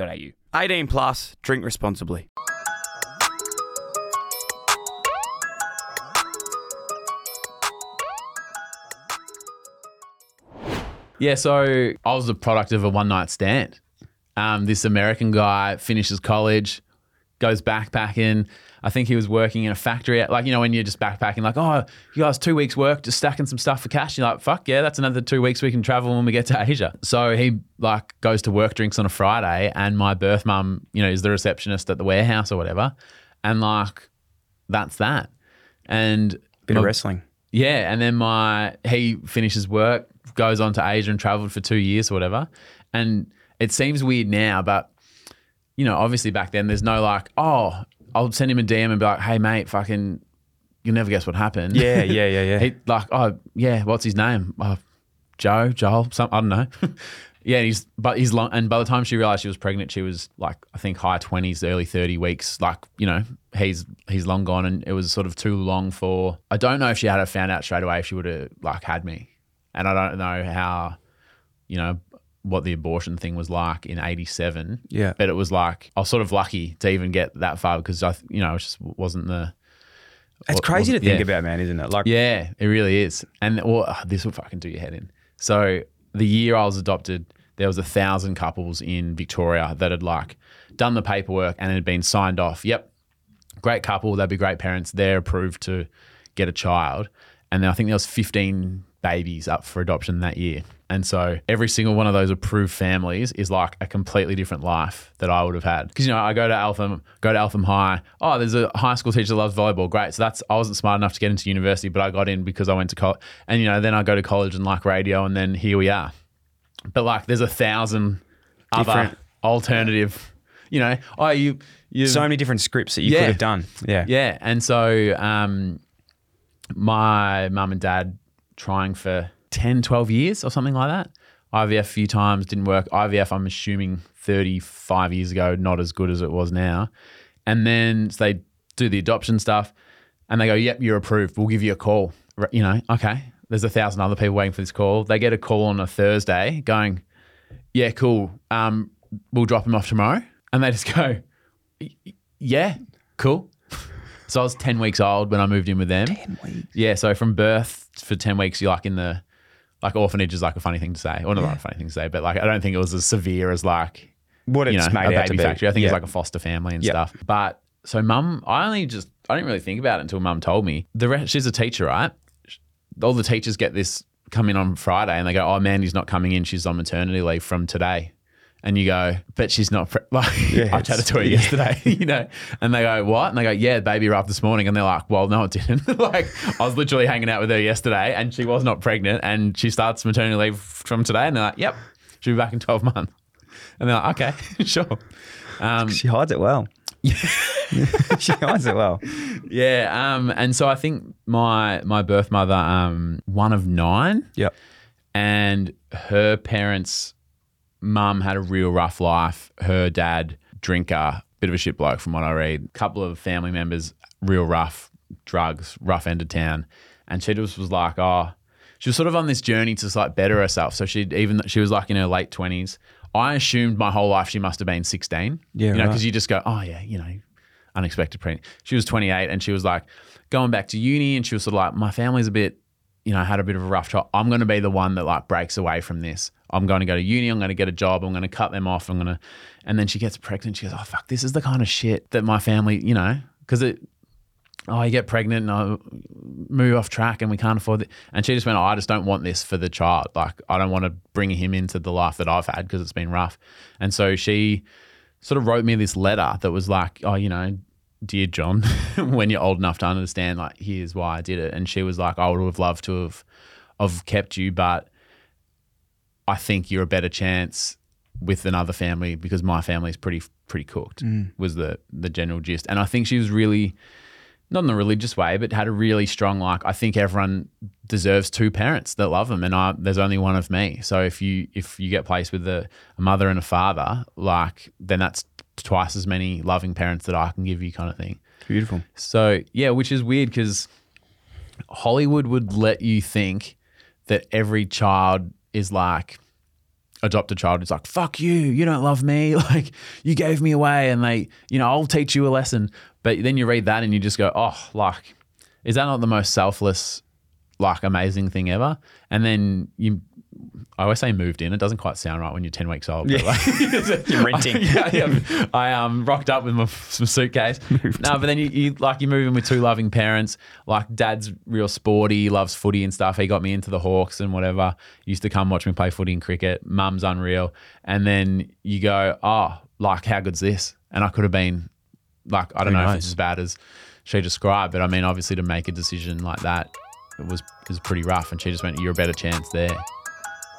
au. 18 plus, drink responsibly. Yeah, so I was the product of a one night stand. Um, this American guy finishes college, goes backpacking. I think he was working in a factory. Like, you know, when you're just backpacking, like, oh, you guys, two weeks work, just stacking some stuff for cash. You're like, fuck yeah, that's another two weeks we can travel when we get to Asia. So he like goes to work drinks on a Friday, and my birth mum, you know, is the receptionist at the warehouse or whatever. And like, that's that. And Bit my- of wrestling. yeah, and then my he finishes work, goes on to Asia and traveled for two years or whatever. And it seems weird now, but you know, obviously back then there's no like, oh, I'll send him a DM and be like, hey mate, fucking, you'll never guess what happened. Yeah, yeah, yeah, yeah. he like, oh yeah, what's his name? Oh, Joe, Joel, some I don't know. yeah, he's but he's long, and by the time she realized she was pregnant, she was like I think high twenties, early thirty weeks. Like you know, he's he's long gone, and it was sort of too long for. I don't know if she had have found out straight away if she would have like had me, and I don't know how, you know. What the abortion thing was like in '87, Yeah. but it was like I was sort of lucky to even get that far because I, you know, it just wasn't the It's What- crazy to think yeah. about, man, isn't it? Like, yeah, it really is. And well, ah, this will fucking do your head in. So the year I was adopted, there was a thousand couples in Victoria that had like done the paperwork and had been signed off. Yep, great couple. They'd be great parents. They're approved to get a child. And then I think there was 15 babies up for adoption that year. And so every single one of those approved families is like a completely different life that I would have had. Because you know, I go to Eltham, go to Eltham High. Oh, there's a high school teacher that loves volleyball. Great. So that's I wasn't smart enough to get into university, but I got in because I went to college. And you know, then I go to college and like radio, and then here we are. But like, there's a thousand other Different- alternative. You know, oh, you you so many different scripts that you Yeah. could have done. Yeah. yeah, and so um, my mum and dad trying for 10, 12 years or something like that. IVF a few times, didn't work. IVF, I'm assuming 35 years ago, not as good as it was now. And then so they do the adoption stuff and they go, yep, you're approved. We'll give you a call. You know, okay. There's a thousand other people waiting for this call. They get a call on a Thursday going, yeah, cool. Um, we'll drop him off tomorrow. And they just go, yeah, cool. So I was 10 weeks old when I moved in with them. 10 weeks. Yeah. So from birth for 10 weeks, you're like in the, like orphanage is like a funny thing to say. Or not a funny thing to say, but like I don't think it was as severe as like, What it's you know, made a out to baby be. factory. I think it's Yeah. like a foster family and Yeah. stuff. But so mum, I only just, I didn't really think about it until mum told me. The rest, she's a teacher, right? All the teachers get this come in on Friday and they go, oh, Mandy's not coming in. She's on maternity leave from today. And you go, but she's not. Pre-. Like Yeah, I chatted to her yeah. yesterday, you know, and they go, what? And they go, yeah, baby arrived this morning. And they're like, well, no, it didn't. like I was literally hanging out with her yesterday, and she was not pregnant, and she starts maternity leave from today. And they're like, yep, she'll be back in twelve months. And they're like, okay, sure. Um, She hides it well. she hides it well. yeah, um, and so I think my my birth mother, um, one of nine, Yep. and her parents' mum had a real rough life. Her dad, drinker, bit of a shit bloke from what I read. couple of family members, real rough, drugs, rough end of town. And she just was like, oh, she was sort of on this journey to like better herself. So she even she was like in her late twenties. I assumed my whole life she must have been sixteen. Yeah, you know, right. because you just go, oh yeah, you know, unexpected pregnant. She was twenty eight, and she was like going back to uni, and she was sort of like, my family's a bit you know, had a bit of a rough time. I'm going to be the one that like breaks away from this. I'm going to go to uni. I'm going to get a job. I'm going to cut them off. I'm going to, and then she gets pregnant. She goes, oh fuck, this is the kind of shit that my family, you know, because it, oh, you get pregnant and I move off track and we can't afford it. And she just went, oh, I just don't want this for the child. Like I don't want to bring him into the life that I've had because it's been rough. And so she sort of wrote me this letter that was like, oh, you know, dear John, when you're old enough to understand, like, here's why I did it. And she was like, I would have loved to have, have kept you, but I think you're a better chance with another family because my family is pretty pretty cooked. Mm. Was the the general gist, and I think she was really not in the religious way, but had a really strong like. I think everyone deserves two parents that love them, and I, there's only one of me. So if you if you get placed with a, a mother and a father, like then that's twice as many loving parents that I can give you, kind of thing. Beautiful. So yeah, which is weird because Hollywood would let you think that every child is like adopt a child is like fuck you you don't love me like you gave me away and they you know i'll teach you a lesson. But then you read that and you just go oh like is that not the most selfless like amazing thing ever? And then you I always say moved in. It doesn't quite sound right when you're 10 weeks old. But like, You're renting. yeah, yeah. I um rocked up with my some suitcase. no, but then you, you like you move in with two loving parents. Like dad's real sporty, loves footy and stuff. He got me into the Hawks and whatever. Used to come watch me play footy and cricket. Mum's unreal. And then you go, oh, like how good's this? And I could have been like I don't Who know if it's as bad as she described, but I mean obviously to make a decision like that it was it was pretty rough. And she just went, "You're a better chance there."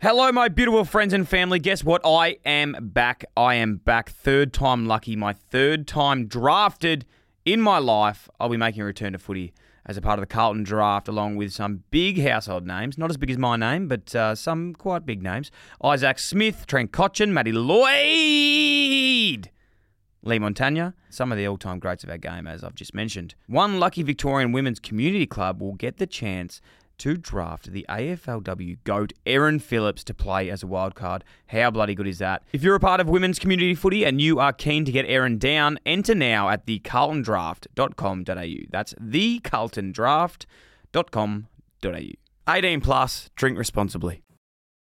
Hello, my beautiful friends and family. Guess what? I am back. I am back. Third time lucky. My third time drafted in my life. I'll be making a return to footy as a part of the Carlton draft, along with some big household names. Not as big as my name, but uh, some quite big names. Isaac Smith, Trent Cotchin, Matty Lloyd. Leigh Montagna, some of the all time greats of our game, as I've just mentioned. One lucky Victorian Women's Community Club will get the chance to draft the AFLW GOAT Erin Phillips to play as a wild card. How bloody good is that? If you're a part of women's community footy and you are keen to get Erin down, enter now at thecarltondraft.com.au. That's thecarltondraft.com.au. 18 plus, drink responsibly.